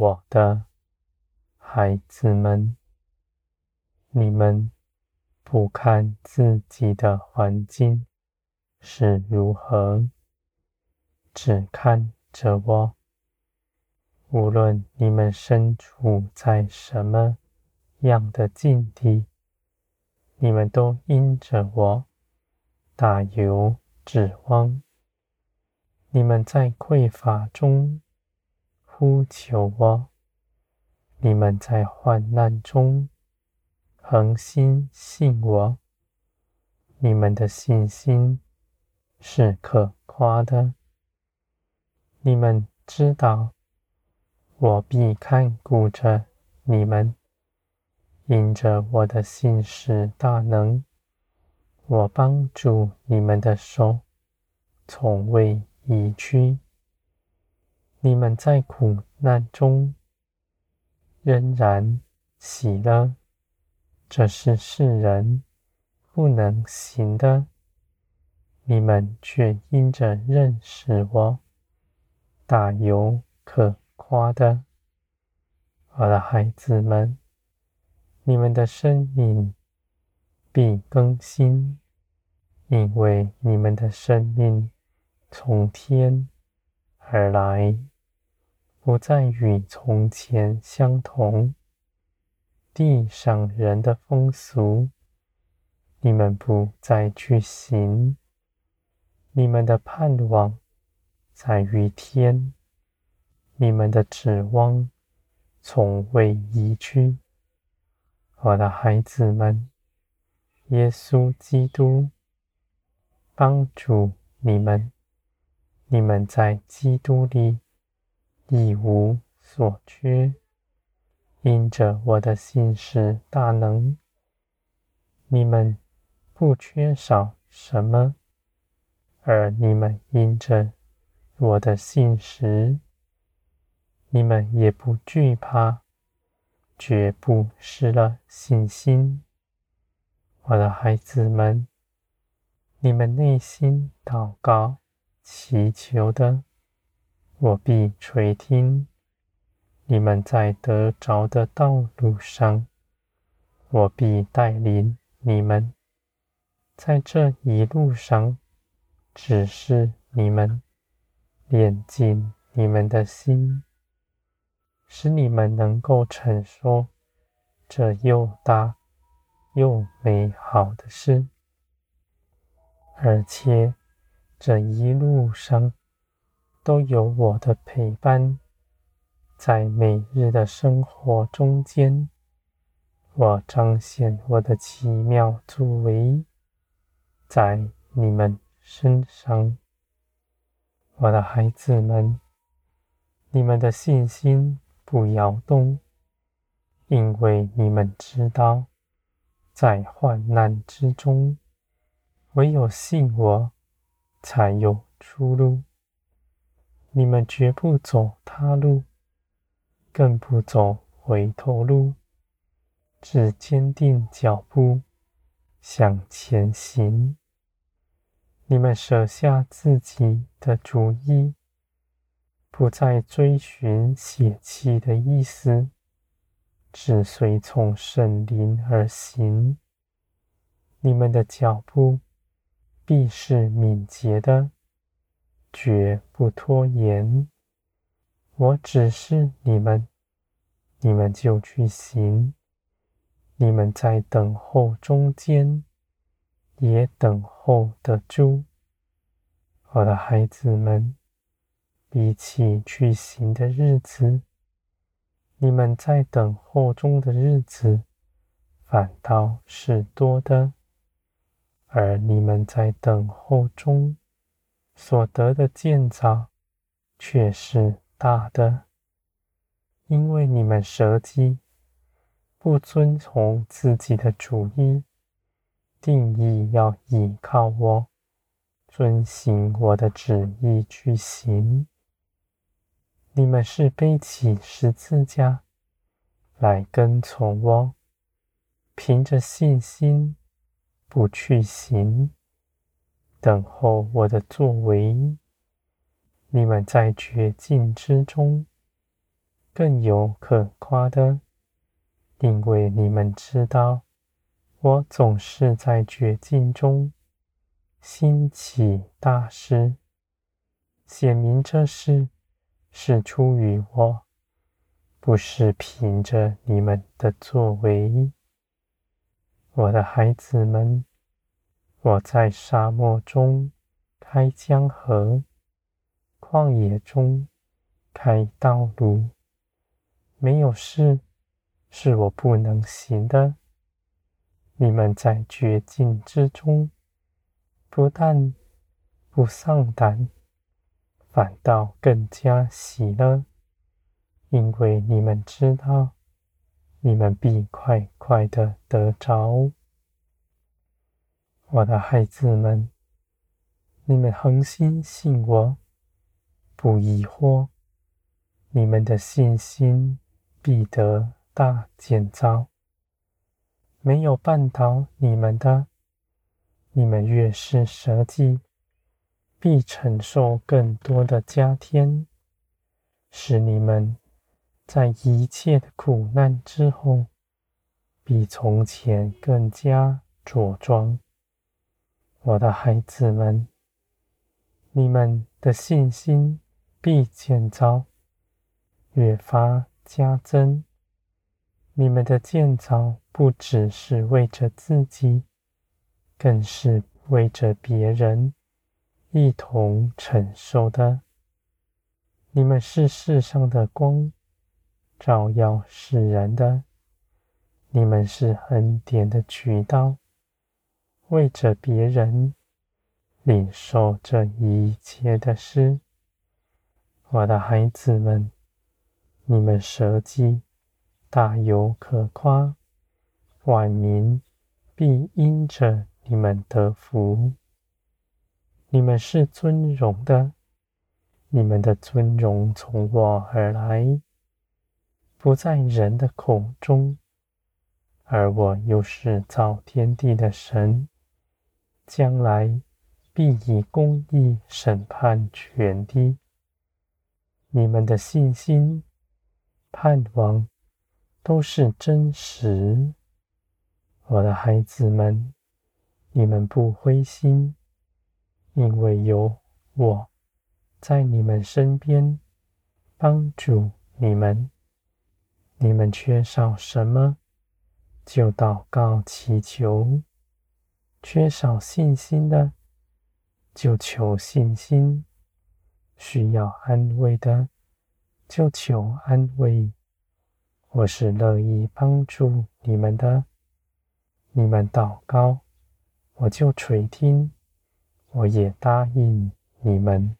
我的孩子们，你们不看自己的环境是如何，只看着我。无论你们身处在什么样的境地，你们都因着我大有指望。你们在匮乏中呼求我，你们在患难中恒心信我。你们的信心是可夸的。你们知道。我必看顾着你们，因着我的信使大能，我帮助你们的手从未移去。你们在苦难中仍然喜乐，这是世人不能行的。你们却因着认识我，大有可夸的，我的孩子们，你们的生命必更新，因为你们的生命从天而来，不再与从前相同。地上人的风俗，你们不再去行，你们的盼望在于天。你们的指望从未移去，我的孩子们，耶稣基督帮助你们，你们在基督里一无所缺，因着我的信实大能，你们不缺少什么，而你们因着我的信实。你们也不惧怕，绝不失了信心。我的孩子们，你们内心祷告、祈求的，我必垂听；你们在得着的道路上，我必带领你们。在这一路上，指示你们，炼净你们的心。使你们能够承受这又大又美好的事，而且这一路上都有我的陪伴，在每日的生活中间，我彰显我的奇妙作为在你们身上，我的孩子们，你们的信心。不摇动，因为你们知道，在患难之中，唯有信我，才有出路。你们绝不走他路，更不走回头路，只坚定脚步向前行。你们舍下自己的主意。不再追寻血气的意思，只随从圣灵而行。你们的脚步必是敏捷的，绝不拖延。我指示你们，你们就去行。你们在等候中间，也等候得住，我的孩子们。比起去行的日子，你们在等候中的日子反倒是多的；而你们在等候中所得的建造却是大的，因为你们舍己，不遵从自己的主意，定义要倚靠我，遵行我的旨意去行。你们是背起十字架来跟从我，凭着信心不去行，等候我的作为。你们在绝境之中，更有可夸的，因为你们知道，我总是在绝境中兴起大事，显明这事是出于我，不是凭着你们的作为。我的孩子们，我在沙漠中开江河，旷野中开道路，没有事是我不能行的。你们在绝境之中，不但不丧胆，反倒更加喜乐，因为你们知道，你们必快快的得着。我的孩子们，你们恒心信我，不疑惑，你们的信心必得大建造。没有绊倒你们的，你们越是舍己，必承受更多的加添，使你们在一切的苦难之后，比从前更加茁壮。我的孩子们，你们的信心必建造，越发加增。你们的建造不只是为着自己，更是为着别人一同承受的。你们是世上的光，照耀世人的。你们是恩典的渠道，为着别人领受这一切的事。我的孩子们，你们舍己。大有可夸，万民必因着你们得福。你们是尊荣的，你们的尊荣从我而来，不在人的口中，而我又是造天地的神，将来必以公义审判全地。你们的信心、盼望。都是真实，我的孩子们，你们不灰心，因为有我在你们身边帮助你们。你们缺少什么，就祷告祈求；缺少信心的，就求信心；需要安慰的，就求安慰。我是乐意帮助你们的，你们祷告，我就垂听，我也答应你们。